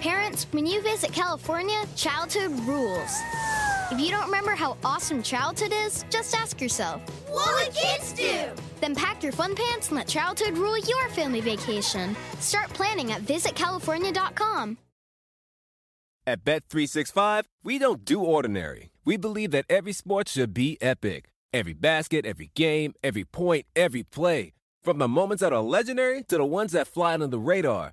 Parents, when you visit California, childhood rules. If you don't remember how awesome childhood is, just ask yourself, What would kids do? Then pack your fun pants and let childhood rule your family vacation. Start planning at visitcalifornia.com. At Bet365, we don't do ordinary. We believe that every sport should be epic. Every basket, every game, every point, every play. From the moments that are legendary to the ones that fly under the radar.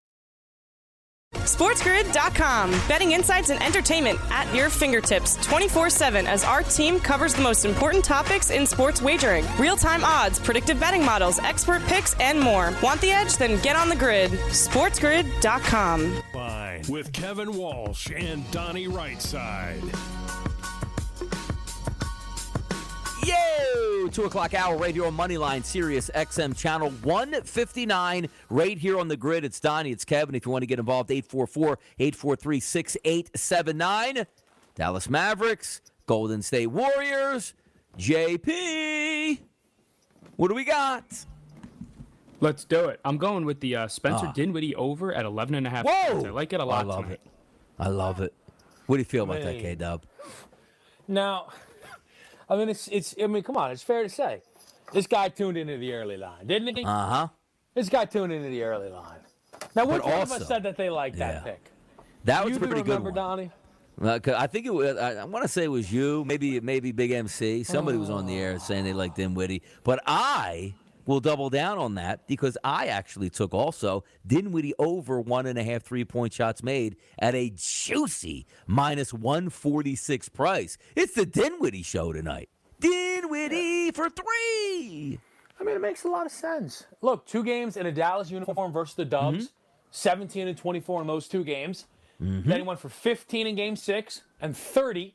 SportsGrid.com. Betting insights and entertainment at your fingertips 24 7 as our team covers the most important topics in sports wagering real time odds, predictive betting models, expert picks, and more. Want the edge? Then get on the grid. SportsGrid.com. With Kevin Walsh and Donnie Rightside. Yo! Two o'clock hour radio Moneyline Sirius XM channel 159 right here on the grid. It's Donnie, it's Kevin. If you want to get involved, 844 843 6879. Dallas Mavericks, Golden State Warriors, JP. What do we got? Let's do it. I'm going with the uh, Spencer Ah. Dinwiddie over at 11 and a half. Whoa! points. I like it a lot. I love tonight. it. I love it. What do you feel about that, Man. K Dub? Now, I mean, it's it's. I mean, come on, it's fair to say, this guy tuned into the early line, didn't he? Uh huh. This guy tuned into the early line. Now, which one of us said that they liked Yeah. that pick? That was you a pretty do good remember, one. Donnie? Uh, I think it was. I, I want to say it was you, maybe maybe Big MC. Somebody was on the air saying they liked Dinwiddie, but I will double down on that because I actually took also Dinwiddie over one and a half three point shots made at a juicy minus one forty six price. It's the Dinwiddie show tonight. Dinwiddie for three. I mean, it makes a lot of sense. Look, two games in a Dallas uniform versus the Dubs, Mm-hmm. 17 and 24 in those two games. Mm-hmm. Then he went for 15 in game six and 30.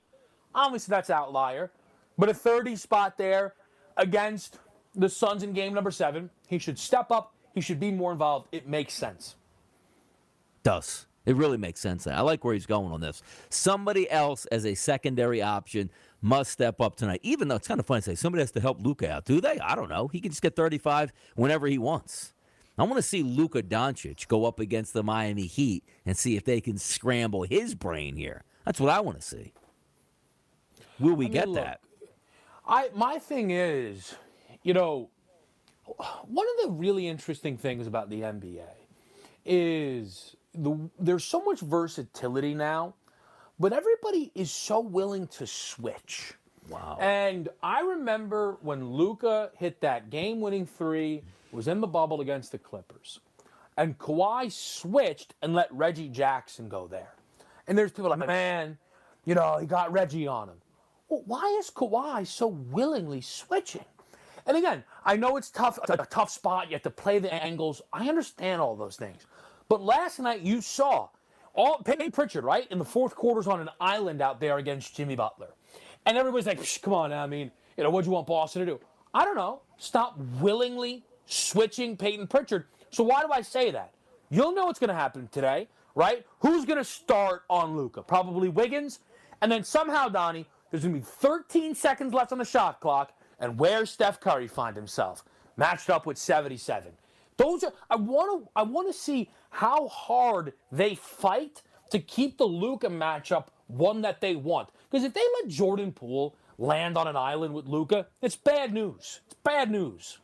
Obviously, that's outlier, but a 30 spot there against the Suns in game number seven. He should step up. He should be more involved. It makes sense. Does. It really makes sense. I like where he's going on this. Somebody else as a secondary option must step up tonight. Even though it's kind of funny to say somebody has to help Luka out. Do they? I don't know. He can just get 35 whenever he wants. I want to see Luka Doncic go up against the Miami Heat and see if they can scramble his brain here. That's what I want to see. Will we I mean, get look, that? I my thing is, you know, one of the really interesting things about the NBA is the there's so much versatility now, but everybody is so willing to switch. Wow. And I remember when Luka hit that game-winning three, was in the bubble against the Clippers, and Kawhi switched and let Reggie Jackson go there. And there's people like, man, you know, he got Reggie on him. Well, why is Kawhi so willingly switching? And again, I know it's tough, it's a tough spot. You have to play the angles. I understand all those things. But last night you saw all Payton Pritchard, right, in the fourth quarters on an island out there against Jimmy Butler. And everybody's like, "Psh, come on, I mean, you know, what do you want Boston to do? I don't know. Stop willingly switching Payton Pritchard. So why do I say that? You'll know what's going to happen today, right? Who's going to start on Luka? Probably Wiggins. And then somehow, Donnie, there's going to be 13 seconds left on the shot clock. And where Steph Curry find himself? Matched up with 77. Those are I want to I want to see how hard they fight to keep the Luka matchup one that they want. Because if they let Jordan Poole land on an island with Luka, it's bad news. It's bad news.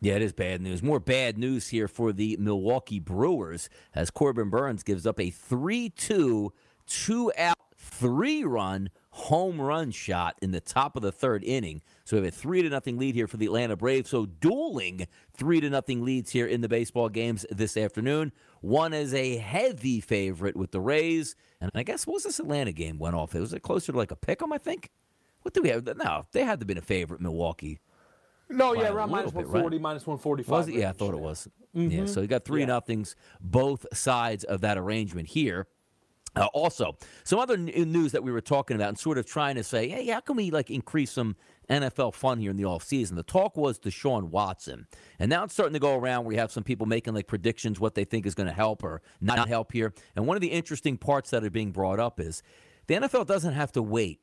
Yeah, it is bad news. More bad news here for the Milwaukee Brewers as Corbin Burnes gives up a 3 2, two out, three run home run shot in the top of the third inning. So we have a 3 to nothing lead here for the Atlanta Braves. So dueling 3 to nothing leads here in the baseball games this afternoon. One is a heavy favorite with the Rays. And I guess what was this Atlanta game went off? It was it closer to like a pick 'em, I think? What do we have? No, they had to be a favorite, Milwaukee. No, yeah, around minus bit, 140, right? minus 145. Was it? Yeah, I thought it was. Mhm. Yeah, so you got three Yeah. nothings both sides of that arrangement here. Uh, also, some other n- news that we were talking about and sort of trying to say, hey, how can we like increase some NFL fun here in the offseason? The talk was Deshaun Watson. And now it's starting to go around where you have some people making like predictions what they think is going to help or not help here. And one of the interesting parts that are being brought up is the NFL doesn't have to wait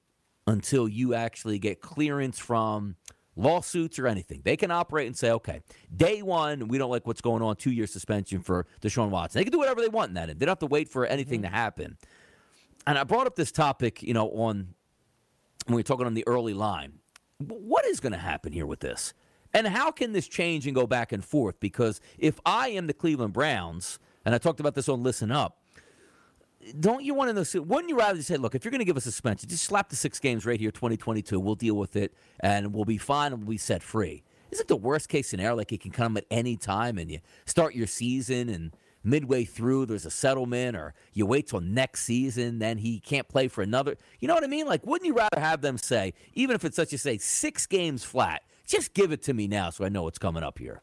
until you actually get clearance from lawsuits or anything. They can operate and say, okay, day one, we don't like what's going on, two year suspension for Deshaun Watson. They can do whatever they want in that. End. They don't have to wait for anything to mm-hmm. happen. And I brought up this topic, you know, on when we were talking on the early line. What is going to happen here with this? And how can this change and go back and forth? Because if I am the Cleveland Browns, and I talked about this on Listen Up, don't you want to know? Wouldn't you rather say, look, if you're going to give a suspension, just slap the six games right here, 2022. We'll deal with it, and we'll be fine, and we'll be set free. Is it the worst case scenario? Like it can come at any time, and you start your season, and midway through there's a settlement, or you wait till next season, then he can't play for another. You know what I mean? Like, wouldn't you rather have them say, even if it's such as say six games flat, just give it to me now, so I know what's coming up here.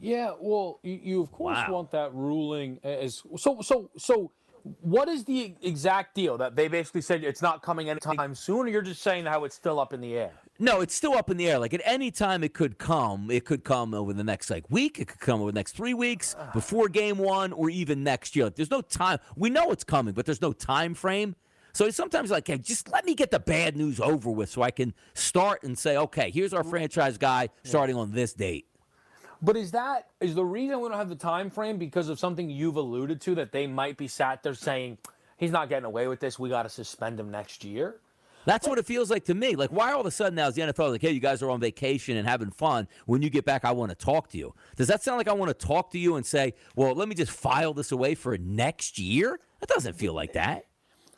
Yeah, well, you, you of course Wow. want that ruling as so so so. What is the exact deal that they basically said it's not coming anytime soon, or you're just saying how it's still up in the air? No, it's still up in the air. Like at any time, it could come. It could come over the next like week. It could come over the next three weeks ah. before game one, or even next year. Like, there's no time. We know it's coming, but there's no time frame. So it's sometimes like, hey, just let me get the bad news over with, so I can start and say, okay, here's our mm. franchise guy starting on this date. But is that is the reason we don't have the time frame because of something you've alluded to that they might be sat there saying he's not getting away with this. We got to suspend him next year. That's what it feels like to me. Like, why all of a sudden now is the NFL like, hey, you guys are on vacation and having fun. When you get back, I want to talk to you. Does that sound like I want to talk to you and say, well, let me just file this away for next year? That doesn't feel like that.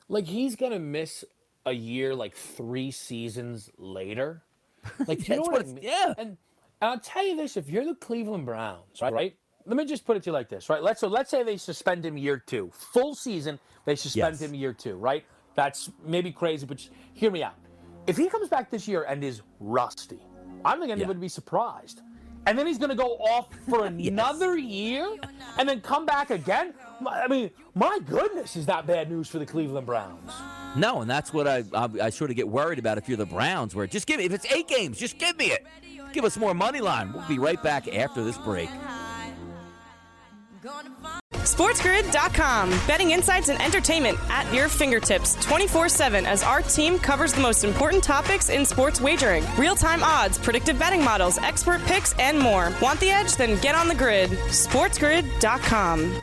Like he's gonna miss a year, like three seasons later. Like you know what, what I mean? yeah. And, and I'll tell you this: if you're the Cleveland Browns, right? right? Let me just put it to you like this, right? Let's so let's say they suspend him year two, full season. They suspend Yes. him year two, right? That's maybe crazy, but hear me out. If he comes back this year and is rusty, I don't think anybody would be surprised. And then he's going to go off for another year and then come back again. I mean, my goodness, is that bad news for the Cleveland Browns? No, and that's what I, I I sort of get worried about if you're the Browns, where just give me if it's eight games, just give me it. Give us more money line. We'll be right back after this break. SportsGrid.com. Betting insights and entertainment at your fingertips 24 7 as our team covers the most important topics in sports wagering real time odds, predictive betting models, expert picks, and more. Want the edge? Then get on the grid. SportsGrid.com.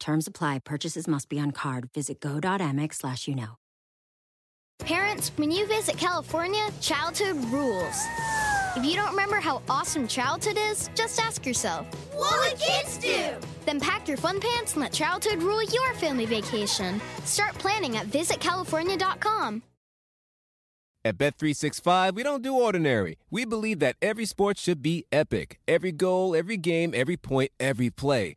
Terms apply. Purchases must be on card. Visit go.amex slash you know. Parents, when you visit California, childhood rules. If you don't remember how awesome childhood is, just ask yourself. What would kids do? Then pack your fun pants and let childhood rule your family vacation. Start planning at visitcalifornia.com. At Bet365, we don't do ordinary. We believe that every sport should be epic. Every goal, every game, every point, every play.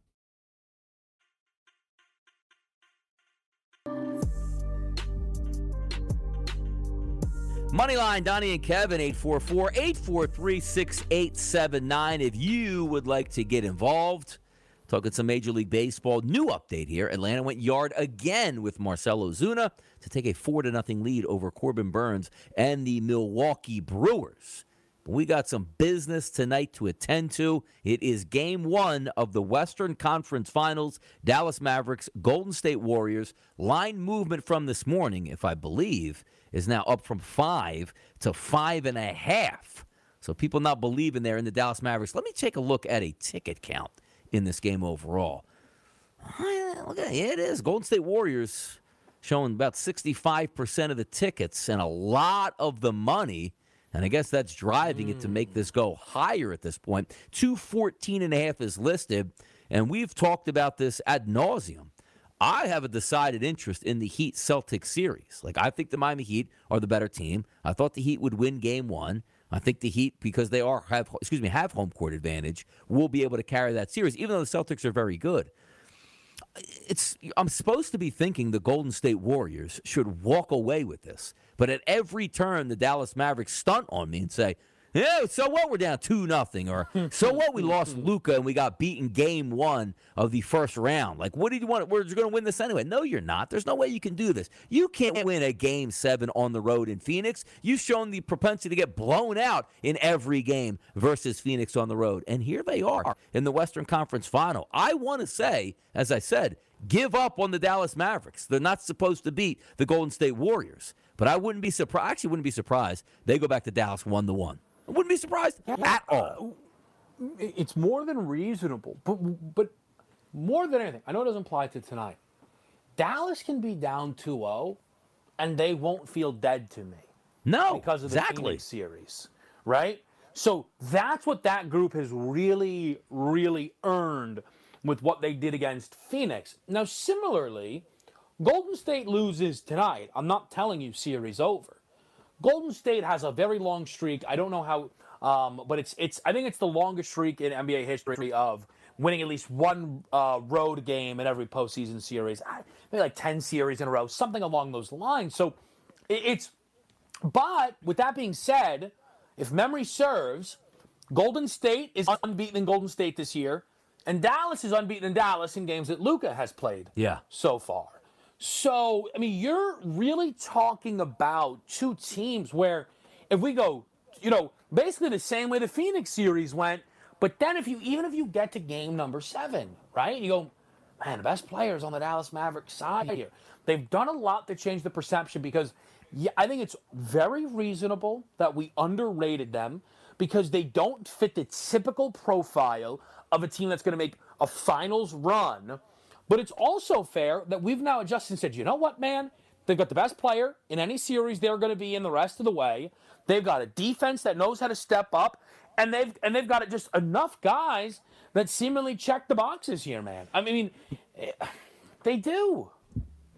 Moneyline, Donnie and Kevin, 844 843 6879. If you would like to get involved, talking some Major League Baseball. New update here Atlanta went yard again with Marcell Ozuna to take a 4 to nothing lead over Corbin Burnes and the Milwaukee Brewers. But we got some business tonight to attend to. It is game one of the Western Conference Finals. Dallas Mavericks, Golden State Warriors. Line movement from this morning, if I believe, is now up from five to five and a half. So people not believing there in the Dallas Mavericks. Let me take a look at a ticket count in this game overall. Look at it is Golden State Warriors showing about 65% of the tickets and a lot of the money. And I guess that's driving it to make this go higher at this point. 214 and a half is listed, and we've talked about this ad nauseum. I have a decided interest in the Heat Celtics series. Like I think the Miami Heat are the better team. I thought the Heat would win game 1. I think the Heat because they are have excuse me, have home court advantage, will be able to carry that series even though the Celtics are very good it's I'm supposed to be thinking the Golden State Warriors should walk away with this. But at every turn the Dallas Mavericks stunt on me and say, yeah, so what? We're down two nothing, or so what? We lost Luka and we got beaten game one of the first round. Like, what do you want? We're going to win this anyway. No, you're not. There's no way you can do this. You can't win a game seven on the road in Phoenix. You've shown the propensity to get blown out in every game versus Phoenix on the road, and here they are in the Western Conference Final. I want to say, as I said, give up on the Dallas Mavericks. They're not supposed to beat the Golden State Warriors. But I wouldn't be surprised. Actually, wouldn't be surprised. They go back to Dallas one to one. I wouldn't be surprised at all. Uh, it's more than reasonable, but but more than anything, I know it doesn't apply to tonight. Dallas can be down 2-0 and they won't feel dead to me. No, because of the exactly. Phoenix series, right? So that's what that group has really, really earned with what they did against Phoenix. Now, similarly, Golden State loses tonight. I'm not telling you series over. Golden State has a very long streak. I don't know how, um, but it's it's. I think it's the longest streak in NBA history of winning at least one uh, road game in every postseason series. Maybe like ten series in a row, something along those lines. So it, it's. But with that being said, if memory serves, Golden State is unbeaten in Golden State this year, and Dallas is unbeaten in Dallas in games that Luka has played. Yeah. So far. So, I mean, you're really talking about two teams where if we go, you know, basically the same way the Phoenix series went, but then if you even if you get to game number 7, right? You go, man, the best players on the Dallas Mavericks side here. They've done a lot to change the perception because yeah, I think it's very reasonable that we underrated them because they don't fit the typical profile of a team that's going to make a finals run but it's also fair that we've now adjusted and said, you know what, man? They've got the best player in any series they're going to be in the rest of the way. They've got a defense that knows how to step up, and they've and they've got just enough guys that seemingly check the boxes here, man. I mean, eh, they do.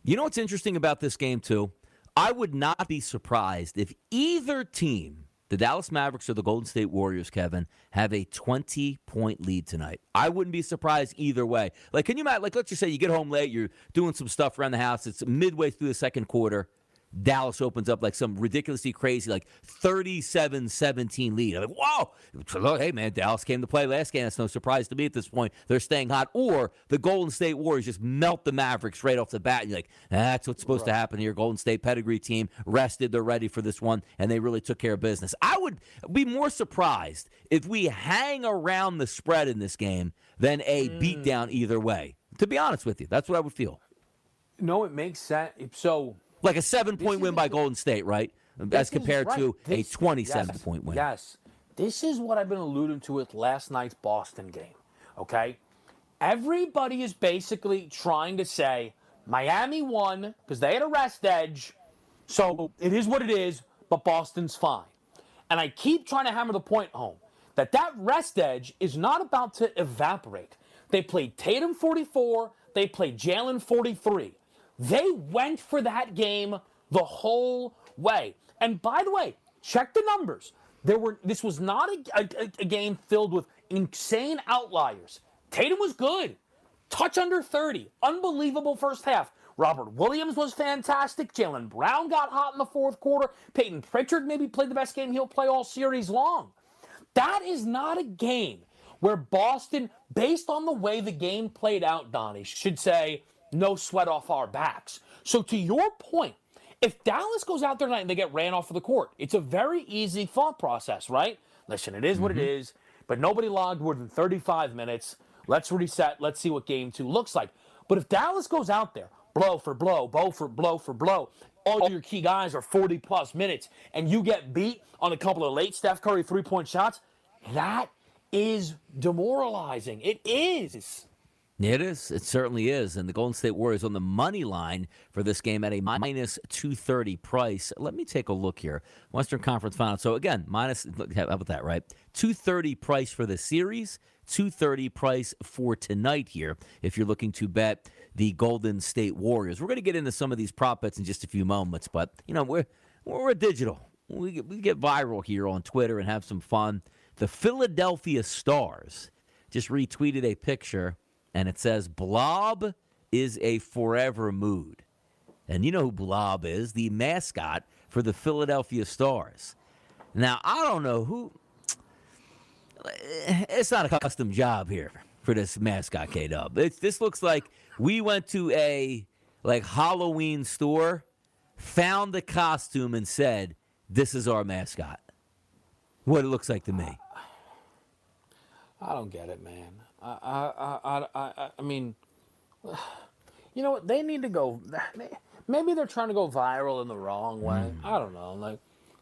You know what's interesting about this game too? I would not be surprised if either team the Dallas Mavericks or the Golden State Warriors, Kevin, have a 20 point lead tonight. I wouldn't be surprised either way. Like, can you imagine? Like, let's just say you get home late, you're doing some stuff around the house, it's midway through the second quarter. Dallas opens up like some ridiculously crazy, like 37 17 lead. I'm like, whoa. Hey, man, Dallas came to play last game. That's no surprise to me at this point. They're staying hot. Or the Golden State Warriors just melt the Mavericks right off the bat. And you're like, that's what's supposed right. to happen here. Golden State pedigree team rested. They're ready for this one. And they really took care of business. I would be more surprised if we hang around the spread in this game than a mm. beatdown either way. To be honest with you, that's what I would feel. No, it makes sense. So like a seven point win by Golden State, right? As compared right. to this, a 27 yes, point win. Yes. This is what I've been alluding to with last night's Boston game. Okay? Everybody is basically trying to say Miami won because they had a rest edge. So it is what it is, but Boston's fine. And I keep trying to hammer the point home that that rest edge is not about to evaporate. They played Tatum 44, they played Jaylen 43. They went for that game the whole way. And by the way, check the numbers. There were this was not a, a, a game filled with insane outliers. Tatum was good. Touch under 30. Unbelievable first half. Robert Williams was fantastic. Jaylen Brown got hot in the fourth quarter. Payton Pritchard maybe played the best game he'll play all series long. That is not a game where Boston, based on the way the game played out, Donnie, should say, no sweat off our backs. So, to your point, if Dallas goes out there tonight and they get ran off of the court, it's a very easy thought process, right? Listen, it is what mm-hmm. it is, but nobody logged more than 35 minutes. Let's reset. Let's see what game two looks like. But if Dallas goes out there, blow for blow, blow for blow for blow, all your key guys are 40 plus minutes, and you get beat on a couple of late Steph Curry three point shots, that is demoralizing. It is. It is. It certainly is. And the Golden State Warriors on the money line for this game at a minus 230 price. Let me take a look here. Western Conference Final. So, again, minus, look, how about that, right? 230 price for the series, 230 price for tonight here if you're looking to bet the Golden State Warriors. We're going to get into some of these prop bets in just a few moments, but, you know, we're, we're digital. We get, we get viral here on Twitter and have some fun. The Philadelphia Stars just retweeted a picture and it says Blob is a forever mood. And you know who Blob is, the mascot for the Philadelphia Stars. Now, I don't know who it's not a custom job here for this mascot K Dub. This looks like we went to a like Halloween store, found the costume and said, "This is our mascot." What it looks like to me. I don't get it, man. I, I, I, I, I mean, you know what? They need to go. Maybe they're trying to go viral in the wrong way. Mm. I don't know. Like,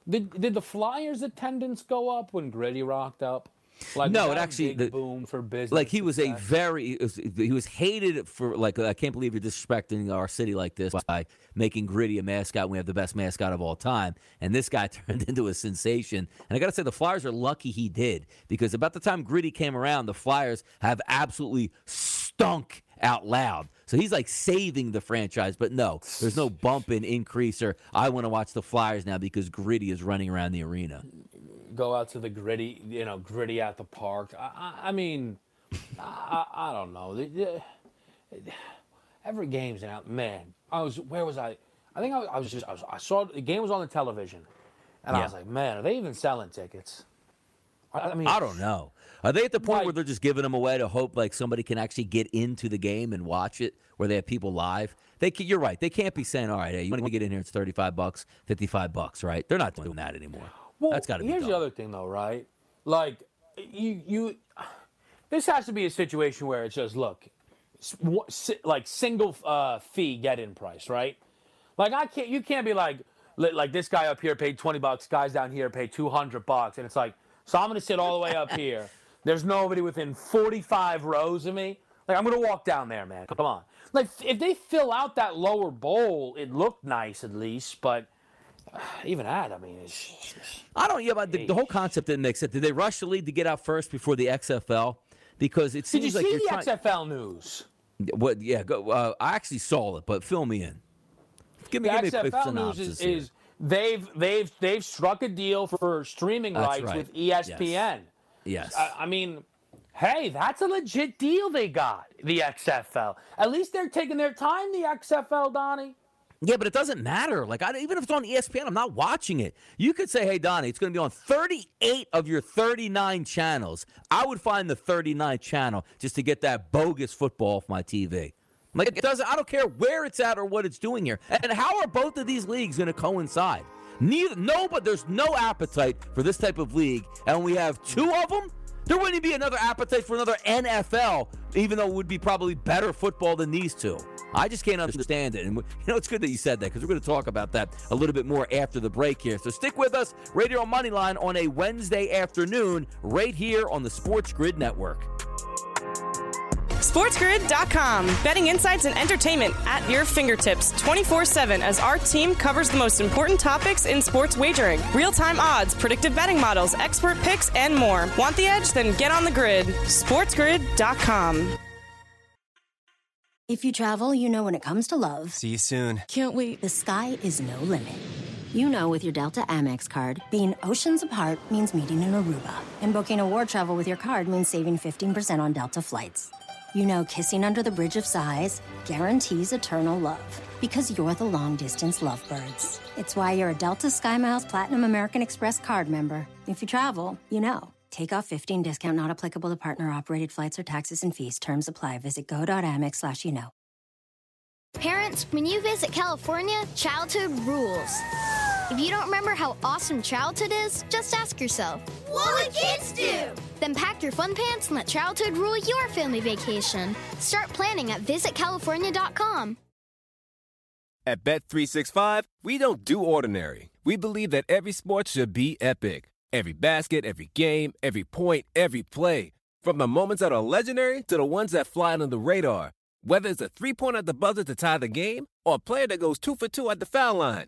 did did the Flyers attendance go up when Gritty rocked up? Like no, it actually the, boom for business. Like he was a very he was hated for like I can't believe you're disrespecting our city like this by making Gritty a mascot. We have the best mascot of all time, and this guy turned into a sensation. And I got to say, the Flyers are lucky he did because about the time Gritty came around, the Flyers have absolutely stunk out loud. So he's like saving the franchise, but no, there's no bump in increase or I want to watch the Flyers now because Gritty is running around the arena go out to the gritty, you know, gritty at the park. I, I, I mean, I, I don't know. Every game's out. Man, I was where was I? I think I, I was just I, was, I, saw the game was on the television, and yeah. I was like, man, are they even selling tickets? I, mean, I don't know. Are they at the point where they're just giving them away to hope like somebody can actually get into the game and watch it, where they have people live? They, can, you're right. They can't be saying, all right, hey, you want to get in here? It's thirty five bucks, fifty five bucks, right? They're not doing that anymore. Well, That's got to be. Here's done. the other thing, though, right? Like you, you. This has to be a situation where it's just look, like single uh, fee get in price, right? Like I can't, you can't be like, like this guy up here paid twenty bucks, guys down here paid two hundred bucks, and it's like, so I'm gonna sit all the way up here. There's nobody within 45 rows of me. Like I'm gonna walk down there, man. Come on. Like if they fill out that lower bowl, it looked nice at least, but even that, I mean, it's, it's I don't. Yeah, but the, the, whole concept didn't make sense. Did they rush the league to get out first before the XFL? Because it seems Did you like see the trying... XFL news? What? Yeah, go, uh, I actually saw it, but fill me in. Give me, the give me XFL news is, is, they've they've they've struck a deal for streaming that's rights right. with ESPN. Yes. yes. I, I mean, hey, that's a legit deal they got. The XFL. At least they're taking their time. The XFL, Donnie. Yeah, but it doesn't matter. Like, I, even if it's on ESPN, I'm not watching it. You could say, "Hey, Donnie, it's going to be on 38 of your 39 channels." I would find the 39th channel just to get that bogus football off my TV. Like, it doesn't. I don't care where it's at or what it's doing here. And how are both of these leagues going to coincide? Neither. No, but there's no appetite for this type of league, and we have two of them. There wouldn't be another appetite for another NFL, even though it would be probably better football than these two. I just can't understand it. And you know, it's good that you said that because we're going to talk about that a little bit more after the break here. So stick with us, Radio Moneyline on a Wednesday afternoon, right here on the Sports Grid Network. SportsGrid.com. Betting insights and entertainment at your fingertips 24 7 as our team covers the most important topics in sports wagering real time odds, predictive betting models, expert picks, and more. Want the edge? Then get on the grid. SportsGrid.com. If you travel, you know when it comes to love. See you soon. Can't wait. The sky is no limit. You know with your Delta Amex card, being oceans apart means meeting in Aruba, and booking a war travel with your card means saving 15% on Delta flights. You know kissing under the bridge of sighs guarantees eternal love because you're the long distance lovebirds. It's why you're a Delta SkyMiles Platinum American Express card member. If you travel, you know. Take off 15 discount not applicable to partner operated flights or taxes and fees. Terms apply. Visit go.amex slash you know. Parents, when you visit California, childhood rules. If you don't remember how awesome childhood is, just ask yourself, What would kids do? Then pack your fun pants and let childhood rule your family vacation. Start planning at visitcalifornia.com. At Bet365, we don't do ordinary. We believe that every sport should be epic. Every basket, every game, every point, every play. From the moments that are legendary to the ones that fly under the radar. Whether it's a three pointer at the buzzer to tie the game or a player that goes two for two at the foul line.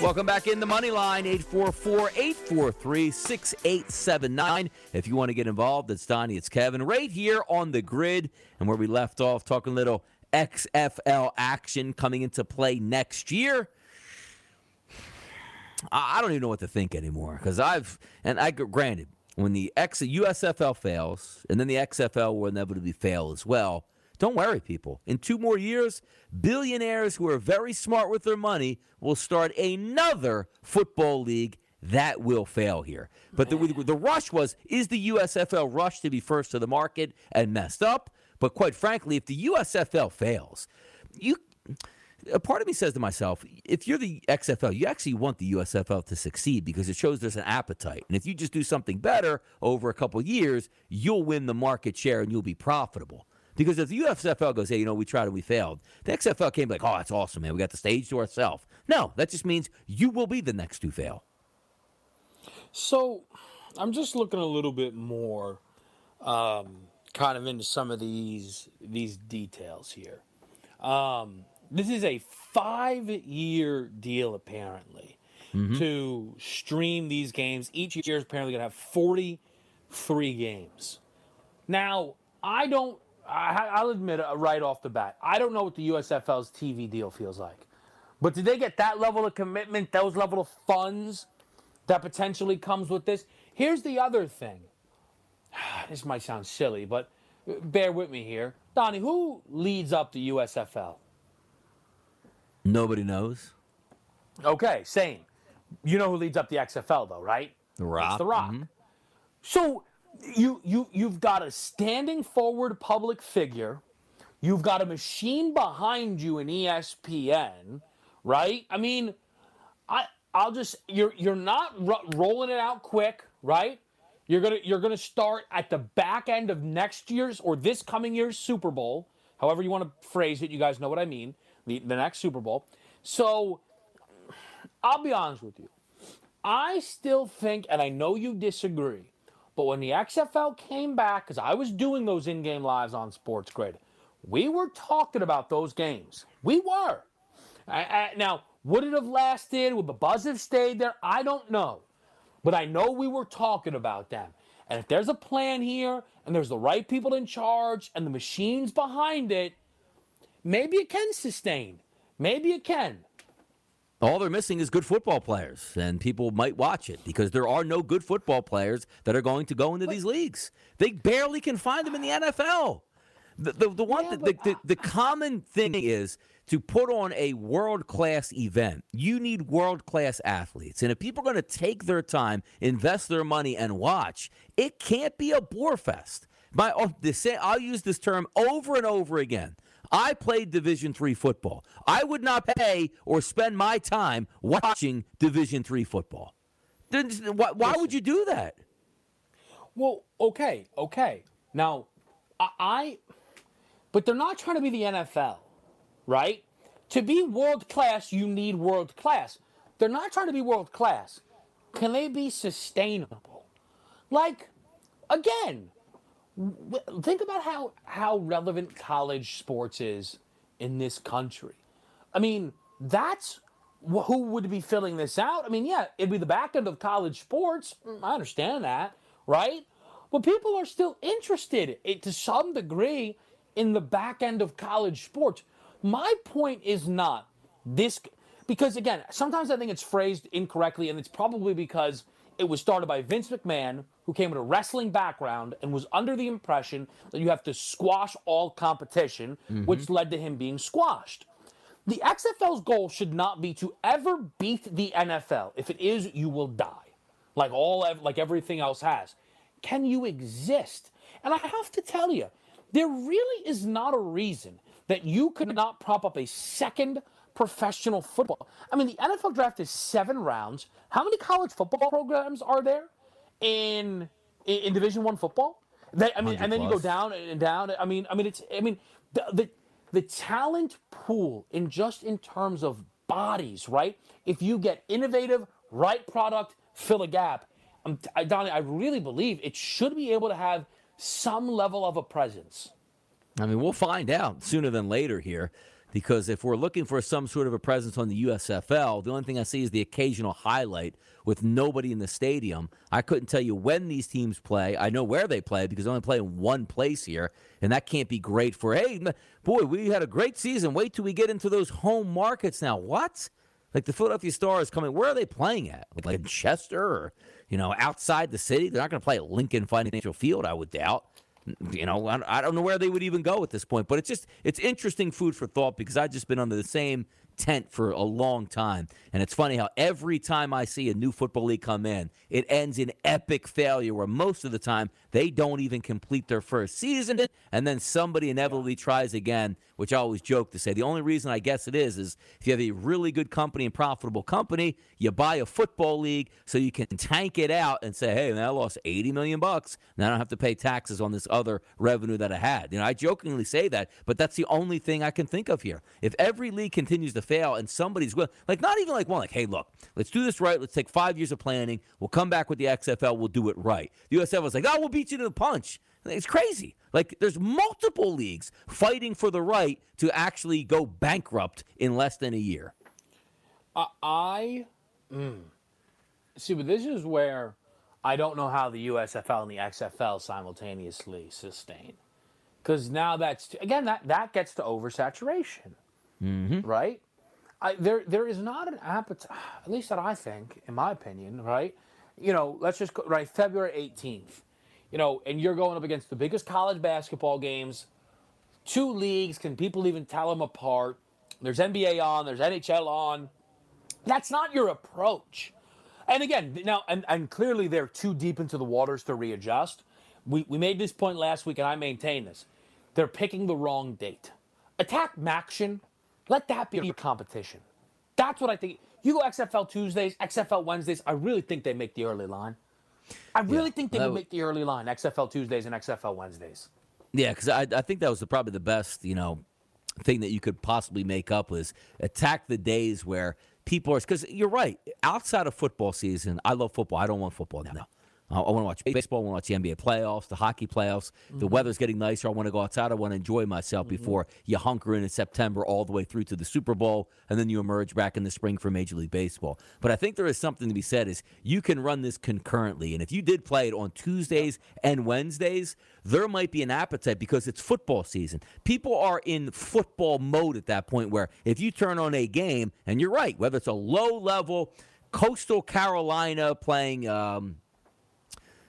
Welcome back in the money line 844-843-6879. If you want to get involved, it's Donnie, it's Kevin right here on the grid and where we left off talking a little XFL action coming into play next year. I don't even know what to think anymore because I've and I granted when the X USFL fails and then the XFL will inevitably fail as well. Don't worry, people. In two more years, billionaires who are very smart with their money will start another football league that will fail here. But the, the rush was is the USFL rush to be first to the market and messed up? But quite frankly, if the USFL fails, you a part of me says to myself, if you're the XFL, you actually want the USFL to succeed because it shows there's an appetite. And if you just do something better over a couple years, you'll win the market share and you'll be profitable. Because if the USFL goes, hey, you know, we tried and we failed, the XFL came like, oh, that's awesome, man. We got the stage to ourselves. No, that just means you will be the next to fail. So I'm just looking a little bit more um, kind of into some of these these details here. Um, this is a five year deal apparently to stream these games. Each year is apparently going to have 43 games. Now, I don't, I, I'll admit it right off the bat, I don't know what the USFL's TV deal feels like. But did they get that level of commitment, those level of funds that potentially comes with this? Here's the other thing. This might sound silly, but bear with me here. Donnie, who leads up the USFL? Nobody knows. Okay, same. You know who leads up the XFL though, right? The Rock. It's The Rock. So you you you've got a standing forward public figure. You've got a machine behind you in ESPN, right? I mean, I I'll just you're you're not ro- rolling it out quick, right? You're gonna you're gonna start at the back end of next year's or this coming year's Super Bowl, however you want to phrase it. You guys know what I mean. The the next Super Bowl. So I'll be honest with you. I still think, and I know you disagree, but when the XFL came back, because I was doing those in-game lives on Sports Grid, we were talking about those games. We were. I- I- now, would it have lasted? Would the buzz have stayed there? I don't know. But I know we were talking about them. And if there's a plan here, and there's the right people in charge, and the machines behind it, maybe it can sustain. Maybe it can. All they're missing is good football players, and people might watch it because there are no good football players that are going to go into these leagues. They barely can find them in the NFL. The, the, the one Yeah, the, but- the, the common thing is to put on a world class event. You need world class athletes, and if people are going to take their time, invest their money, and watch, it can't be a bore fest. My, oh, the I'll use this term over and over again. I played Division three football. I would not pay or spend my time watching Division three football. Then Why, why would you do that? Well, okay, okay. Now, I, but they're not trying to be the NFL, right? To be world class, you need world class. They're not trying to be world class. Can they be sustainable? Like, again, think about how how relevant college sports is in this country. I mean, that's wh- who would be filling this out. I mean, yeah, it'd be the back end of college sports. Mm, I understand that, right? But people are still interested eh, to some degree in the back end of college sports. My point is not this because again, sometimes I think it's phrased incorrectly, and it's probably because it was started by Vince McMahon, who came with a wrestling background and was under the impression that you have to squash all competition, mm-hmm. which led to him being squashed. The XFL's goal should not be to ever beat the NFL. If it is, you will die, like all like everything else has. Can you exist? And I have to tell you, there really is not a reason that you could not prop up a second professional football. I mean, the NFL draft is seven rounds. How many college football programs are there in in, in Division One football? I mean, and then you go down and down. I mean, I mean, it's. I mean, the the, the talent pool in just in terms of bodies, right? If you get innovative, right product, fill a gap. Um, I, Donnie, I really believe it should be able to have some level of a presence. I mean, we'll find out sooner than later here. Because if we're looking for some sort of a presence on the USFL, the only thing I see is the occasional highlight with nobody in the stadium. I couldn't tell you when these teams play. I know where they play because they only play in one place here, and that can't be great for, hey, boy, we had a great season. Wait till we get into those home markets now. What? Like the Philadelphia Stars coming, where are they playing at? Like, in Chester or, you know, outside the city? They're not going to play at Lincoln Financial Field, I would doubt you know, I, don't know where they would even go at this point, but it's just it's interesting food for thought because I've just been under the same tent for a long time, and it's funny how every time I see a new football league come in, it ends in epic failure. Where most of the time they don't even complete their first season, and then somebody inevitably tries again. Which I always joke to say the only reason I guess it is is if you have a really good company and profitable company, you buy a football league so you can tank it out and say, hey, man, I lost eighty million bucks, and I don't have to pay taxes on this other revenue that I had. You know, I jokingly say that, but that's the only thing I can think of here. If every league continues to fail and somebody's will, like not even like one, like, hey, look, let's do this right. Let's take five years of planning. We'll come back with the XFL. We'll do it right. The USFL was like, oh, we'll beat you to the punch. It's crazy. Like there's multiple leagues fighting for the right to actually go bankrupt in less than a year. Uh, I mm. see, but this is where I don't know how the USFL and the XFL simultaneously sustain, because now that's again that that gets to oversaturation, right? I, there there is not an appetite, at least that I think, in my opinion, right? You know, let's just go right February eighteenth, you know, and you're going up against the biggest college basketball games, two leagues. Can people even tell them apart? There's NBA on, there's NHL on. That's not your approach. And again, now, and, and clearly they're too deep into the waters to readjust. We, we made this point last week, and I maintain this. They're picking the wrong date. Attack MACtion, let that be your competition. That's what I think. You go XFL Tuesdays, XFL Wednesdays, I really think they make the early line. I really think they would make the early line, XFL Tuesdays and XFL Wednesdays. Yeah, because I, I think that was the, probably the best, you know, thing that you could possibly make up was attack the days where people are. Because you're right. Outside of football season, I love football. I don't want football now. I want to watch baseball. I want to watch the NBA playoffs, the hockey playoffs. The weather's getting nicer. I want to go outside. I want to enjoy myself before you hunker in in September all the way through to the Super Bowl, and then you emerge back in the spring for Major League Baseball. But I think there is something to be said: is you can run this concurrently, and if you did play it on Tuesdays and Wednesdays, there might be an appetite because it's football season. People are in football mode at that point. Where if you turn on a game, and you're right, whether it's a low level Coastal Carolina playing. Um,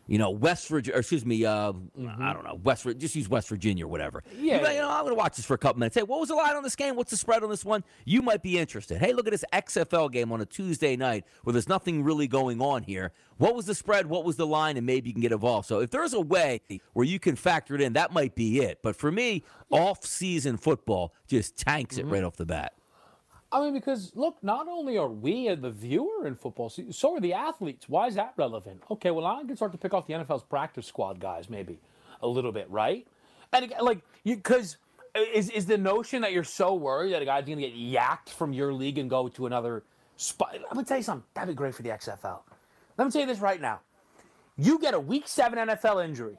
you know, West Virginia, excuse me, uh, I don't know, West, just use West Virginia or whatever. Yeah, You, you know, I'm going to watch this for a couple minutes. Hey, what was the line on this game? What's the spread on this one? You might be interested. Hey, look at this XFL game on a Tuesday night where there's nothing really going on here. What was the spread? What was the line? And maybe you can get involved. So if there's a way where you can factor it in, that might be it. But for me, off-season football just tanks it right off the bat. I mean, because look, not only are we the viewer in football, so are the athletes. Why is that relevant? Okay, well, I can start to pick off the NFL's practice squad guys, maybe a little bit, right? And again, like, because uh, is is the notion that you're so worried that a guy's going to get yacked from your league and go to another spot? Gonna tell you something. That'd be great for the XFL. Let me tell you this right now. You get a Week Seven NFL injury,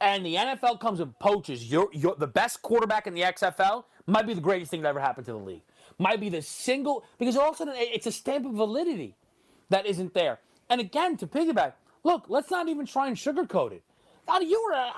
and the NFL comes and poaches your, your the best quarterback in the XFL. Might be the greatest thing that ever happened to the league. Might be the single because all of a sudden it's a stamp of validity that isn't there. And again, to piggyback, look, let's not even try and sugarcoat it. Now, you were uh,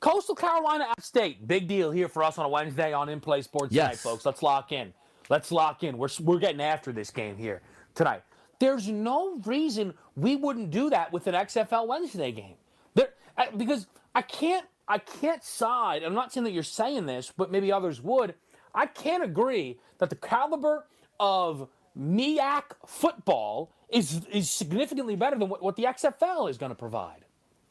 Coastal Carolina App State, big deal here for us on a Wednesday on In Play Sports tonight, folks. Let's lock in. Let's lock in. We're we're getting after this game here tonight. There's no reason we wouldn't do that with an XFL Wednesday game. There, uh, because I can't I can't side. I'm not saying that you're saying this, but maybe others would. I can't agree that the caliber of MEAC football is is significantly better than what, what the XFL is going to provide.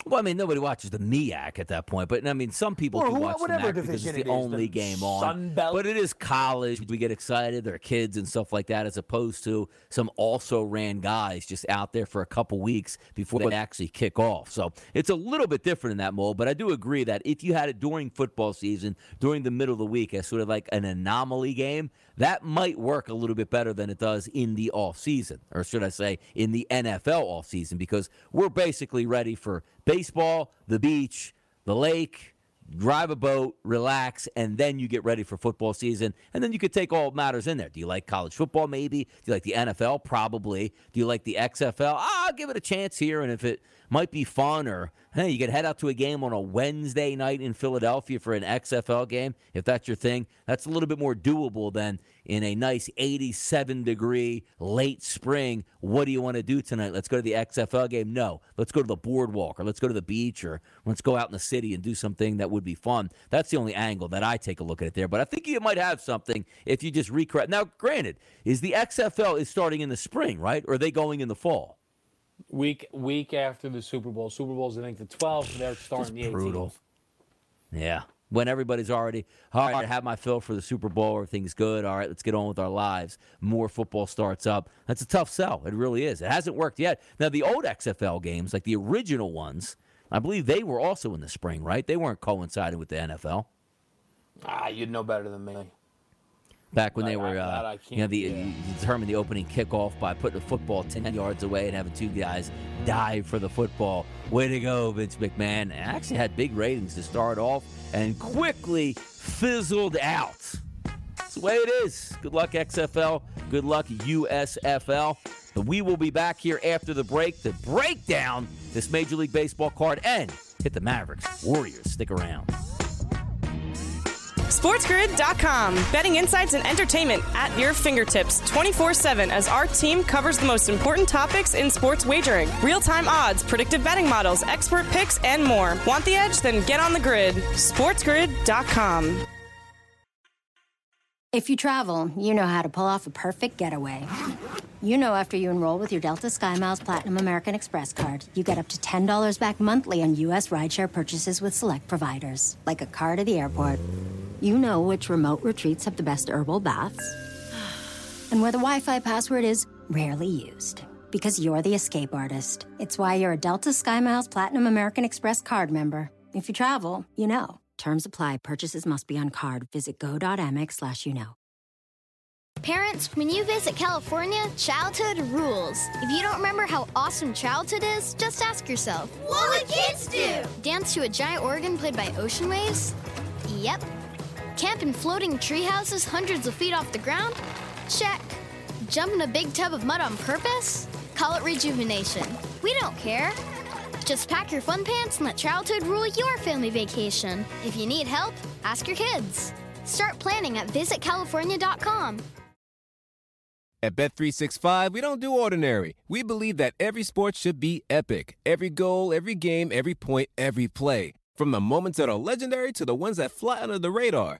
Well, I mean, nobody watches the MEAC at that point, but I mean, some people Or do watch the whatever MEAC because it's the it is, only the game on. But it is college. We get excited. There are kids and stuff like that, as opposed to some also ran guys just out there for a couple weeks before they actually kick off. So it's a little bit different in that mold. But I do agree that if you had it during football season, during the middle of the week, as sort of like an anomaly game, that might work a little bit better than it does in the off season, or should I say, in the NFL off season, because we're basically ready for baseball, the beach, the lake, drive a boat, relax, and then you get ready for football season. And then you could take all matters in there. Do you like college football? Maybe. Do you like the NFL? Probably. Do you like the XFL? I'll give it a chance here. And if it might be fun, or hey, you could head out to a game on a Wednesday night in Philadelphia for an XFL game, if that's your thing, that's a little bit more doable than in a nice 87 degree late spring. What do you want to do tonight? Let's go to the XFL game. No, let's go to the boardwalk or let's go to the beach or let's go out in the city and do something that would be fun. That's the only angle that I take a look at it there. But I think you might have something if you just recreate. Now, granted, is the XFL is starting in the spring, right? Or are they going in the fall? Week week after the Super Bowl. Super Bowl's I think the 12th. They're starting the 18th. brutal. Yeah. When everybody's already, all right, I have my fill for the Super Bowl, everything's good. All right, let's get on with our lives. More football starts up. That's a tough sell. It really is. It hasn't worked yet. Now, the old XFL games, like the original ones, I believe they were also in the spring, right? They weren't coinciding with the NFL. Ah, you'd know better than me. Back when they were, uh, you know, the, yeah. you determined the opening kickoff by putting the football 10 yards away and having two guys dive for the football. Way to go, Vince McMahon. It actually had big ratings to start off and quickly fizzled out. That's the way it is. Good luck, XFL. Good luck, USFL. But we will be back here after the break to break down this Major League Baseball card and hit the Mavericks. Warriors, stick around. SportsGrid.com. Betting insights and entertainment at your fingertips 24 7 as our team covers the most important topics in sports wagering real time odds, predictive betting models, expert picks, and more. Want the edge? Then get on the grid. SportsGrid.com. If you travel, you know how to pull off a perfect getaway. You know after you enroll with your Delta SkyMiles Platinum American Express card, you get up to $10 back monthly on U.S. rideshare purchases with select providers, like a car to the airport. You know which remote retreats have the best herbal baths, and where the Wi Fi password is rarely used. Because you're the escape artist. It's why you're a Delta SkyMiles Platinum American Express card member. If you travel, you know. Terms apply. Purchases must be on card. Visit go.amex slash you know. Parents, when you visit California, childhood rules. If you don't remember how awesome childhood is, just ask yourself What would kids do? Dance to a giant organ played by ocean waves? Yep. Camp in floating tree houses hundreds of feet off the ground? Check. Jump in a big tub of mud on purpose? Call it rejuvenation. We don't care. Just pack your fun pants and let childhood rule your family vacation. If you need help, ask your kids. Start planning at visitcalifornia.com. At Bet365, we don't do ordinary. We believe that every sport should be epic. Every goal, every game, every point, every play. From the moments that are legendary to the ones that fly under the radar.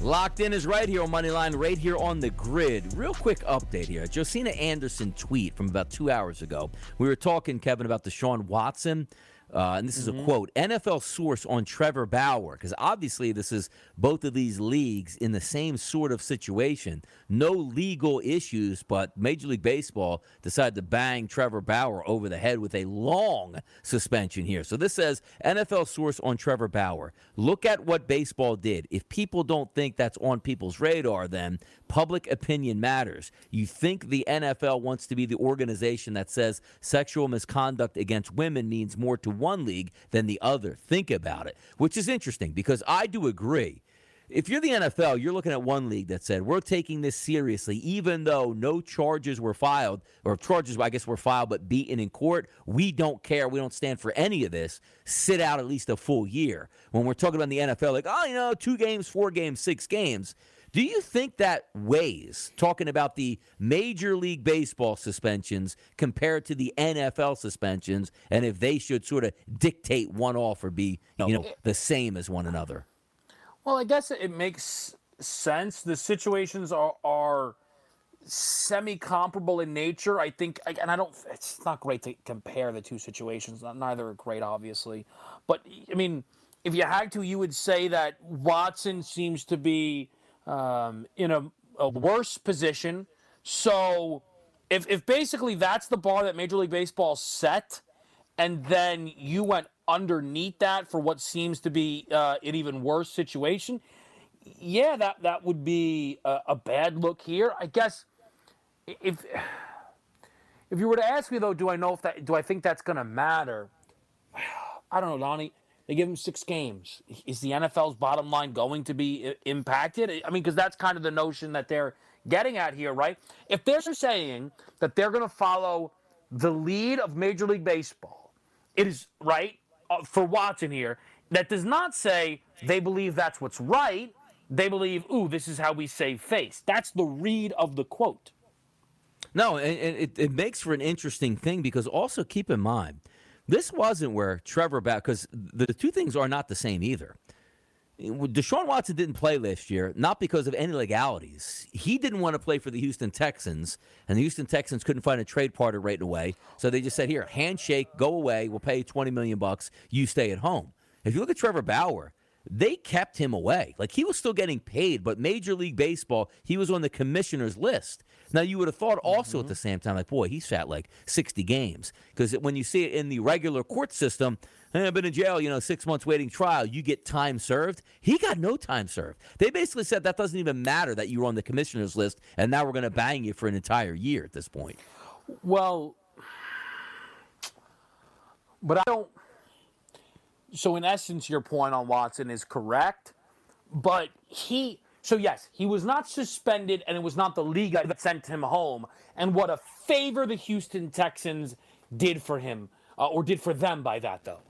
Locked in is right here on Moneyline, right here on the grid. Real quick update here. Josina Anderson tweet from about two hours ago. We were talking, Kevin, about Deshaun Watson. Uh, and this is a quote NFL source on Trevor Bauer, because obviously this is both of these leagues in the same sort of situation. No legal issues, but Major League Baseball decided to bang Trevor Bauer over the head with a long suspension here. So this says NFL source on Trevor Bauer. Look at what baseball did. If people don't think that's on people's radar, then public opinion matters. You think the NFL wants to be the organization that says sexual misconduct against women means more to one league than the other. Think about it, which is interesting because I do agree. If you're the NFL, you're looking at one league that said, we're taking this seriously, even though no charges were filed, or charges, I guess, were filed but beaten in court. We don't care. We don't stand for any of this. Sit out at least a full year. When we're talking about the NFL, like, oh, you know, two games, four games, six games. Do you think that weighs talking about the Major League Baseball suspensions compared to the NFL suspensions, and if they should sort of dictate one off or be you know the same as one another? Well, I guess it makes sense. The situations are are semi comparable in nature. I think, and I don't. It's not great to compare the two situations. Neither are great, obviously, but I mean, if you had to, you would say that Watson seems to be um, in a, a worse position. So, if if basically that's the bar that Major League Baseball set, and then you went underneath that for what seems to be uh, an even worse situation, yeah, that that would be a, a bad look here. I guess if if you were to ask me though, do I know if that do I think that's going to matter? I don't know, Donnie. They give him six games. Is the NFL's bottom line going to be impacted? I mean, because that's kind of the notion that they're getting at here, right? If they're saying that they're going to follow the lead of Major League Baseball, it is right uh, for Watson here. That does not say they believe that's what's right. They believe, ooh, this is how we save face. That's the read of the quote. No, and it, it makes for an interesting thing because also keep in mind, this wasn't where Trevor Bauer, because the two things are not the same either. Deshaun Watson didn't play last year, not because of any legalities. He didn't want to play for the Houston Texans, and the Houston Texans couldn't find a trade partner right away. So they just said, "Here, handshake, go away. We'll pay you twenty million bucks. You stay at home." If you look at Trevor Bauer, they kept him away. Like he was still getting paid, but Major League Baseball, he was on the commissioner's list. Now you would have thought also mm-hmm. at the same time, like, boy, he's sat like 60 games. Because when you see it in the regular court system, hey, I've been in jail, you know, six months waiting trial, you get time served. He got no time served. They basically said that doesn't even matter that you were on the commissioner's list, and now we're going to bang you for an entire year at this point. Well, but I don't. So in essence, your point on Watson is correct, but he so, yes, he was not suspended, and it was not the league that sent him home. And what a favor the Houston Texans did for him, uh, or did for them by that, though.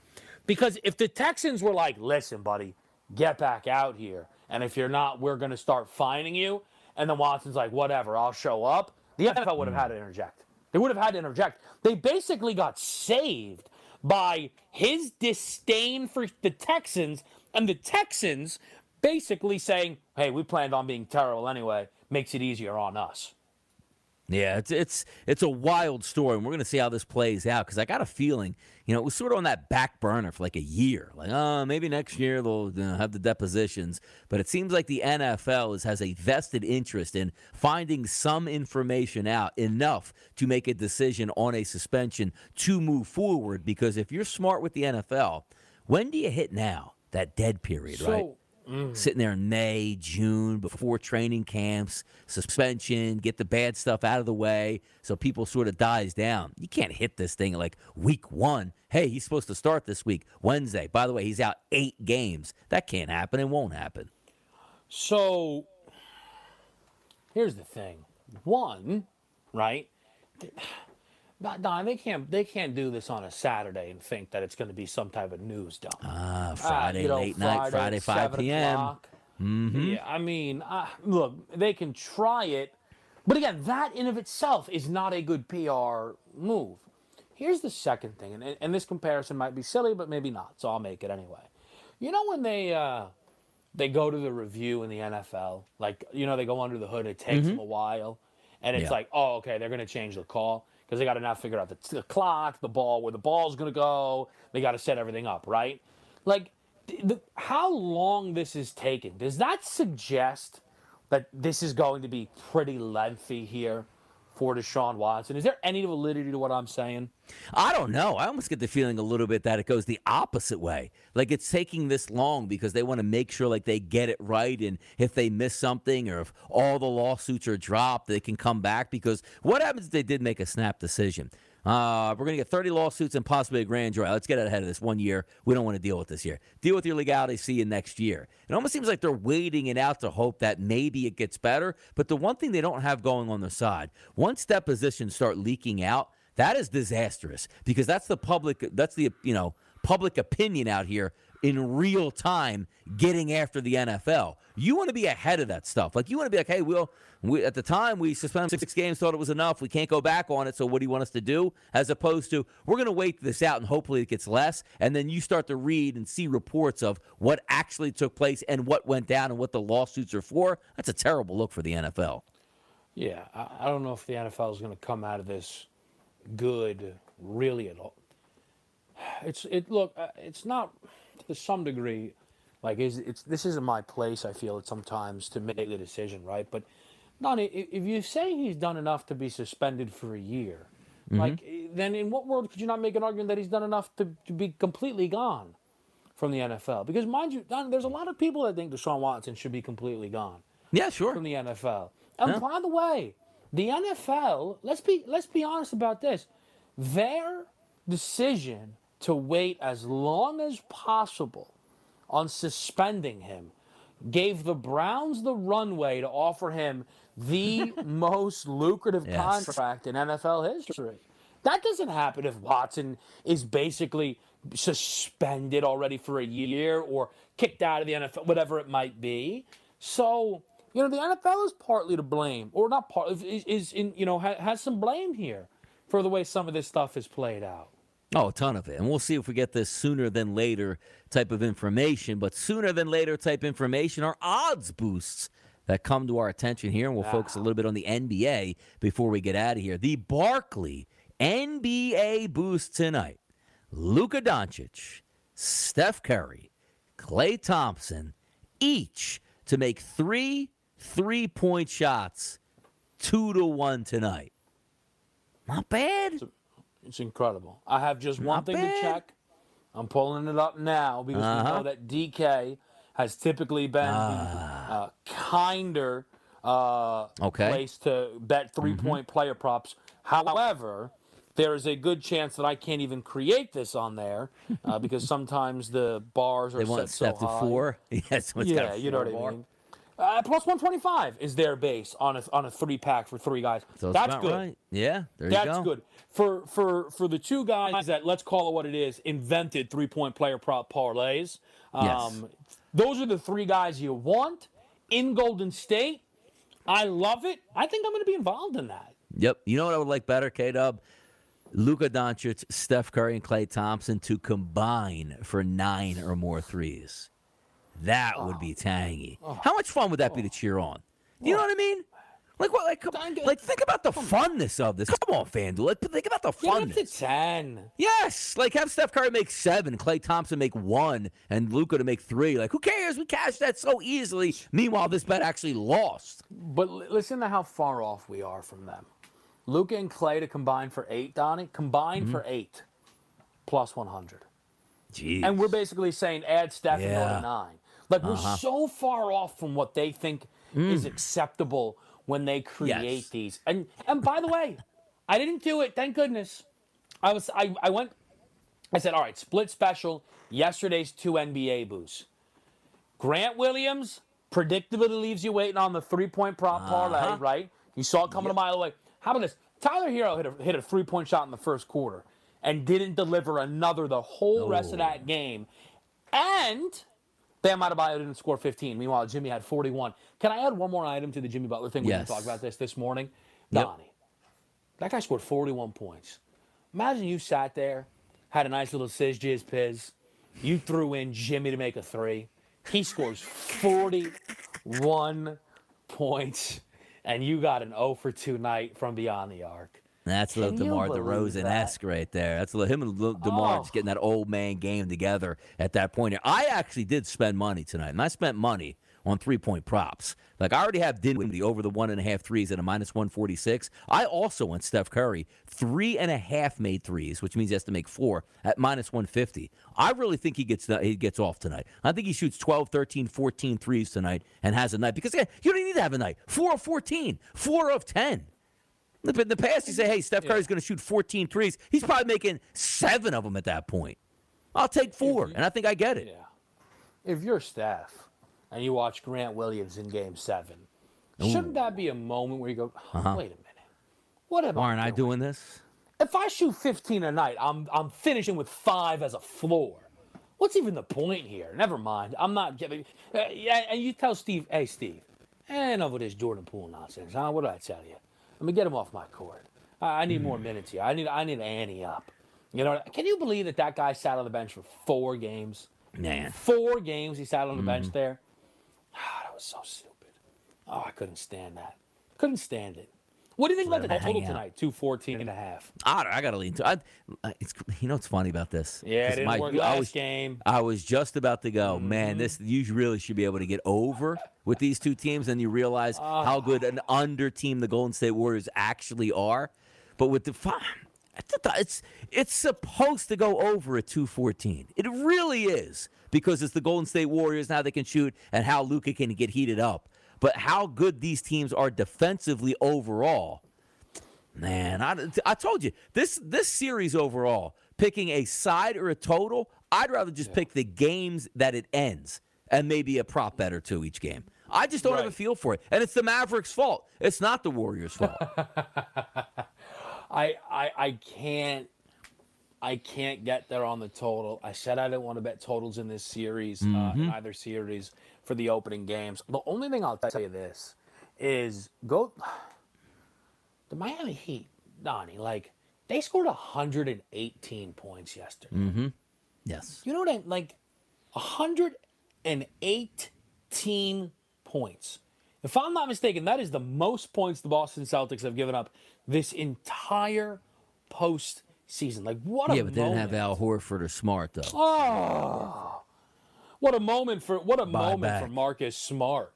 Because if the Texans were like, listen, buddy, get back out here, and if you're not, we're going to start fining you, and then Watson's like, whatever, I'll show up, the NFL would have had to interject. They would have had to interject. They basically got saved by his disdain for the Texans and the Texans basically saying, "Hey, we planned on being terrible anyway. Makes it easier on us." Yeah, it's it's it's a wild story, and we're going to see how this plays out. Because I got a feeling, you know, it was sort of on that back burner for like a year. Like, oh, maybe next year they'll you know, have the depositions. But it seems like the NFL is, has a vested interest in finding some information out enough to make a decision on a suspension to move forward. Because if you're smart with the NFL, when do you hit now? That dead period, so, right? Mm. Sitting there in May, June, before training camps, suspension, get the bad stuff out of the way so people sort of dies down. You can't hit this thing like week one. Hey, he's supposed to start this week, Wednesday. By the way, he's out eight games. That can't happen. It won't happen. So here's the thing. One, right? Don, they can't they can't do this on a Saturday and think that it's going to be some type of news dump. Ah, Friday uh, you know, late Friday, night, Friday five p.m. Mm-hmm. Yeah, I mean, uh, look, they can try it, but again, that in of itself is not a good PR move. Here's the second thing, and, and this comparison might be silly, but maybe not, so I'll make it anyway. You know when they uh, they go to the review in the NFL, like you know they go under the hood, it takes mm-hmm. them a while, and it's yeah. like, oh, okay, they're going to change the call because they got to now figure out the, the, clock, the ball, where the ball's going to go. They got to set everything up, right? Like, the, how long this is taking, does that suggest that this is going to be pretty lengthy here? For Deshaun Watson. Is there any validity to what I'm saying? I don't know. I almost get the feeling a little bit that it goes the opposite way. Like it's taking this long because they want to make sure like they get it right and if they miss something or if all the lawsuits are dropped, they can come back because what happens if they did make a snap decision? Uh, we're going to get 30 lawsuits and possibly a grand jury. Let's get ahead of this one year. We don't want to deal with this year. Deal with your legality. See you next year. It almost seems like they're waiting it out to hope that maybe it gets better. But the one thing they don't have going on their side, once depositions start leaking out, that is disastrous because that's the public. That's the you know public opinion out here in real time getting after the NFL. You want to be ahead of that stuff. Like you want to be like, hey, we'll we, at the time we suspended six games, thought it was enough. We can't go back on it. So what do you want us to do? As opposed to we're going to wait this out and hopefully it gets less. And then you start to read and see reports of what actually took place and what went down and what the lawsuits are for. That's a terrible look for the NFL. Yeah, I, I don't know if the NFL is going to come out of this good, really at all. It's it look, uh, it's not to some degree like is it's this isn't my place. I feel it sometimes to make the decision, right? But Donnie, if you say he's done enough to be suspended for a year, mm-hmm. like then in what world could you not make an argument that he's done enough to, to be completely gone from the NFL? Because mind you, Don, there's a lot of people that think Deshaun Watson should be completely gone Yeah, sure. from the NFL. And Yeah. by the way, the NFL, let's be let's be honest about this. Their decision to wait as long as possible on suspending him gave the Browns the runway to offer him the most lucrative Yes. contract in NFL history. That doesn't happen if Watson is basically suspended already for a year or kicked out of the NFL, whatever it might be. So, you know, the NFL is partly to blame, or not part is, is in, you know, ha, has some blame here for the way some of this stuff is played out. Oh, a ton of it. And we'll see if we get this sooner than later type of information. But sooner than later type information are odds boosts that come to our attention here. And we'll focus a ah. little bit on the NBA before we get out of here. The Barkley NBA boost tonight. Luka Doncic, Steph Curry, Klay Thompson, each to make three three point shots, two to one tonight. Not bad. It's incredible. I have just one Not thing bad. to check. I'm pulling it up now because we Uh-huh. know that DK has typically been the uh, kinder uh, Okay. place to bet 3 Mm-hmm. point player props. However, there is a good chance that I can't even create this on there uh, because sometimes the bars are They want set so to high. four. Yes, it's Yeah, you know what I mean. Uh, plus 125 is their base on a on a three pack for three guys. So That's good. right. Yeah, there That's you go. good for for for the two guys that let's call it what it is invented three point player prop parlays. Um, Yes. Those are the three guys you want in Golden State. I love it. I think I'm going to be involved in that. Yep. You know what I would like better, K Dub? Luka Doncic, Steph Curry, and Klay Thompson to combine for nine or more threes. That would Oh. be tangy. How much fun would that be to cheer on? You know what I mean? Like what? Like, come, like think about the funness of this. Come on, FanDuel. Like, think about the Get up to ten. Yes, like have Steph Curry make seven, Klay Thompson make one, and Luka to make three. Like, who cares? We cashed that so easily. Meanwhile, this bet actually lost. But li- listen to how far off we are from them. Luka and Klay to combine for eight, Donnie. Combine Mm-hmm. for eight, plus 100. Jeez. And we're basically saying add Steph and Yeah. to nine. Like we're Uh-huh. so far off from what they think is acceptable when they create Mm. Yes. these. And and by the way, I didn't do it. Thank goodness. I was I, I went. I said, all right, split special. Yesterday's two NBA boosts. Grant Williams predictably leaves you waiting on the three point prop parlay, Uh-huh. right? You saw it coming a mile away. How about this? Tyler Herro hit a, hit a three point shot in the first quarter and didn't deliver another the whole rest of that game. And Bam Adebayo didn't score 15. Meanwhile, Jimmy had 41. Can I add one more item to the Jimmy Butler thing? We Yes. didn't talk about this this morning. Yep. Donnie, that guy scored 41 points. Imagine you sat there, had a nice little sizz jizz piz. You threw in Jimmy to make a three. He scores 41 points, and you got an 0 for 2 night from beyond the arc. That's a little Can you DeMar DeRozan esque right there. That's a little, him and DeMar Oh. just getting that oh. old man game together at that point. here. I actually did spend money tonight, and I spent money on three point props. Like I already have Dinwiddie over the one and a half threes at a minus 146. I also went Steph Curry, three and a half made threes, which means he has to make four at minus 150. I really think he gets he gets off tonight. I think he shoots 12, 13, 14 threes tonight and has a night because yeah, you don't need to have a night. Four of 14, four of 10. But in the past, you say, hey, Steph Curry's going to shoot 14 threes. He's probably making seven of them at that point. I'll take four, and I think I get it. Yeah. If you're Steph and you watch Grant Williams in game seven, shouldn't that be a moment where you go, "Oh, wait a minute. What am Aren't I I doing? doing this? If I shoot 15 a night, I'm, I'm finishing with five as a floor. What's even the point here? Never mind. I'm not giving. Uh, yeah, and you tell Steve, hey Steve, enough of this Jordan Poole nonsense, huh? What did I tell you? Let me get him off my court. I, I need more minutes here. I need I need Annie up. You know, can you believe that that guy sat on the bench for four games? Man. Four games he sat on the bench there. Ah, that was so stupid. Oh, I couldn't stand that. Couldn't stand it. What do you think about the total tonight? 214 and a half. I, I got to lean to. I, it's, you know what's funny about this? Yeah, it my- work I last was, game. I was just about to go, Mm-hmm. man. This you really should be able to get over with these two teams, and you realize how good an under team the Golden State Warriors actually are. But with the it's it's supposed to go over at 214. It really is because it's the Golden State Warriors now they can shoot and how Luka can get heated up. But how good these teams are defensively overall. Man, I, I told you this this series overall, picking a side or a total, I'd rather just pick the games that it ends and maybe a prop bet or two each game. I just don't have a feel for it, and it's the Mavericks' fault. It's not the Warriors' fault. I, I I can't I can't get there on the total. I said I didn't want to bet totals in this series, uh, Mm-hmm. in either series for the opening games. The only thing I'll tell you this is go the Miami Heat, Donnie. Like they scored 118 points yesterday. Mm-hmm. yes, You know what I mean, like? 118 points. If I'm not mistaken, that is the most points the Boston Celtics have given up this entire postseason. Like what a yeah, but they didn't have. Al Horford or Smart though. Oh, what a moment for what a Buy moment back. for Marcus Smart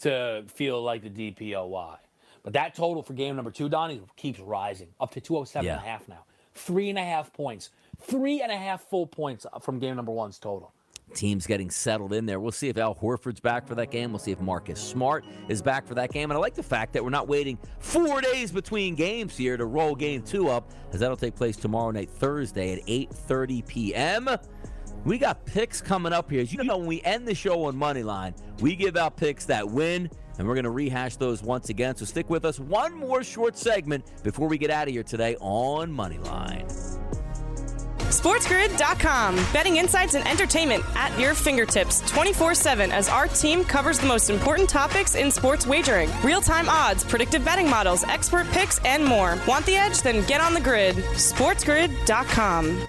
to feel like the DPOY. But that total for game number two, Donnie, keeps rising up to 207 and a half now. Three and a half points. Three and a half full points from game number one's total. Teams getting settled in there. We'll see if Al Horford's back for that game. We'll see if Marcus Smart is back for that game. And I like the fact that we're not waiting four days between games here to roll game two up, as that'll take place tomorrow night, Thursday at 8:30 p.m. We got picks coming up here. As you know, when we end the show on Moneyline, we give out picks that win, and we're going to rehash those once again. So stick with us. One more short segment before we get out of here today on Moneyline. SportsGrid.com. Betting insights and entertainment at your fingertips 24 7 as our team covers the most important topics in sports wagering real time odds, predictive betting models, expert picks, and more. Want the edge? Then get on the grid. SportsGrid.com.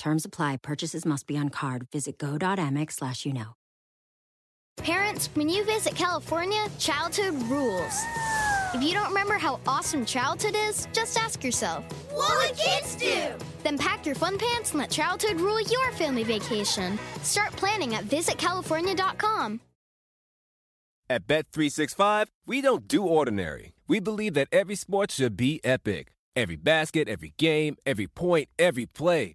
Terms apply. Purchases must be on card. Visit go.amex slash you know. Parents, when you visit California, childhood rules. If you don't remember how awesome childhood is, just ask yourself, What would kids do? Then pack your fun pants and let childhood rule your family vacation. Start planning at visitcalifornia.com. At Bet365, we don't do ordinary. We believe that every sport should be epic. Every basket, every game, every point, every play.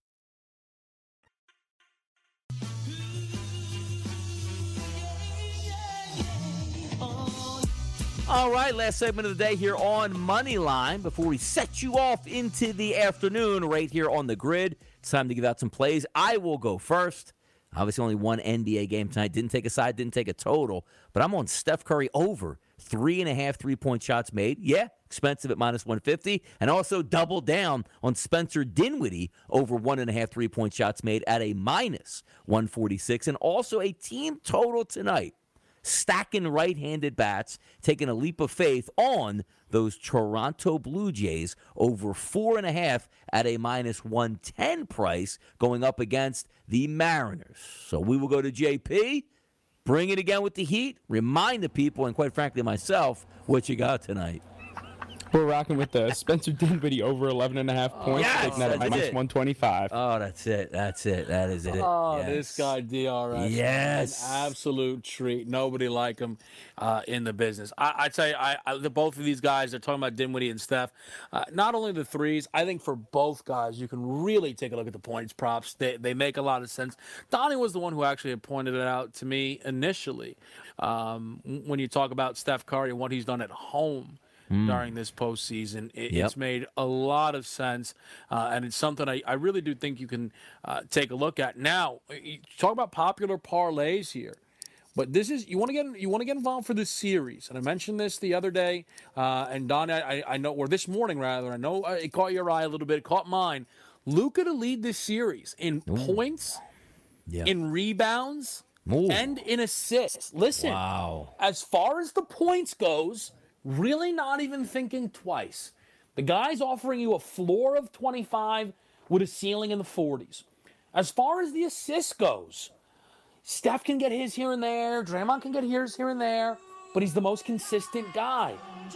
All right, last segment of the day here on Moneyline. Before we set you off into the afternoon, right here on the grid, it's time to give out some plays. I will go first. Obviously, only one NBA game tonight. Didn't take a side, didn't take a total, but I'm on Steph Curry over three and a half three point shots made. Yeah, expensive at minus 150. And also double down on Spencer Dinwiddie over one and a half three point shots made at a minus 146. And also a team total tonight stacking right handed bats, taking a leap of faith on those Toronto Blue Jays over four and a half at a minus 110 price going up against the Mariners. So we will go to JP, bring it again with the Heat, remind the people, and quite frankly myself, what you got tonight. We're rocking with the Spencer Dinwiddie over 11 and a half points. Yes, taking that at minus it. 125. Oh, that's it. That's it. That is it. Oh, Yes. this guy DRS. Yes. An absolute treat. Nobody like him uh, in the business. I, I tell you, I, I, the both of these guys, they're talking about Dinwiddie and Steph. Uh, not only the threes, I think for both guys, you can really take a look at the points props. They, they make a lot of sense. Donnie was the one who actually had pointed it out to me initially. Um, when you talk about Steph Curry and what he's done at home during this postseason. It, Yep. It's made a lot of sense, uh, and it's something I, I really do think you can uh, take a look at. Now, talk about popular parlays here. But this is you want to get you want to get involved for this series, and I mentioned this the other day, uh, and Don, I, I know, or this morning rather, I know uh, it caught your eye a little bit, it caught mine. Luka to lead this series in points, Yeah. in rebounds, Ooh. and in assists. Listen, Wow. as far as the points goes, really not even thinking twice. The guy's offering you a floor of 25 with a ceiling in the 40s. As far as the assist goes, Steph can get his here and there, Draymond can get his here and there, but he's the most consistent guy.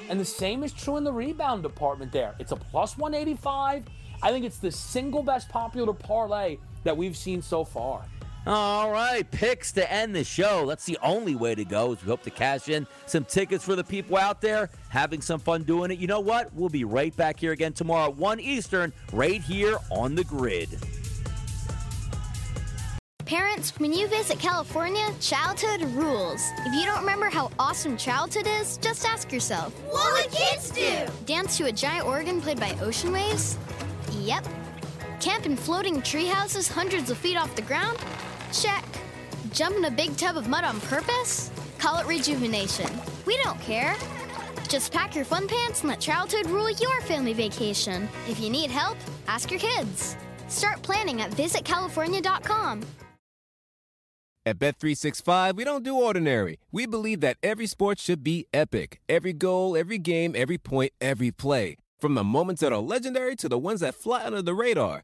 And the same is true in the rebound department there. It's a plus 185. I think it's the single best popular parlay that we've seen so far. All right, picks to end the show. That's the only way to go. As we hope to cash in some tickets for the people out there having some fun doing it. You know what? We'll be right back here again tomorrow at 1 Eastern, right here on the grid. Parents, when you visit California, childhood rules. If you don't remember how awesome childhood is, just ask yourself, What would kids do? Dance to a giant organ played by ocean waves? Yep. Camp in floating tree houses hundreds of feet off the ground? Check. Jump in a big tub of mud on purpose? Call it rejuvenation. We don't care. Just pack your fun pants and let childhood rule your family vacation. If you need help, ask your kids. Start planning at visitcalifornia.com. At Bet365, we don't do ordinary. We believe that every sport should be epic. Every goal, every game, every point, every play. From the moments that are legendary to the ones that fly under the radar.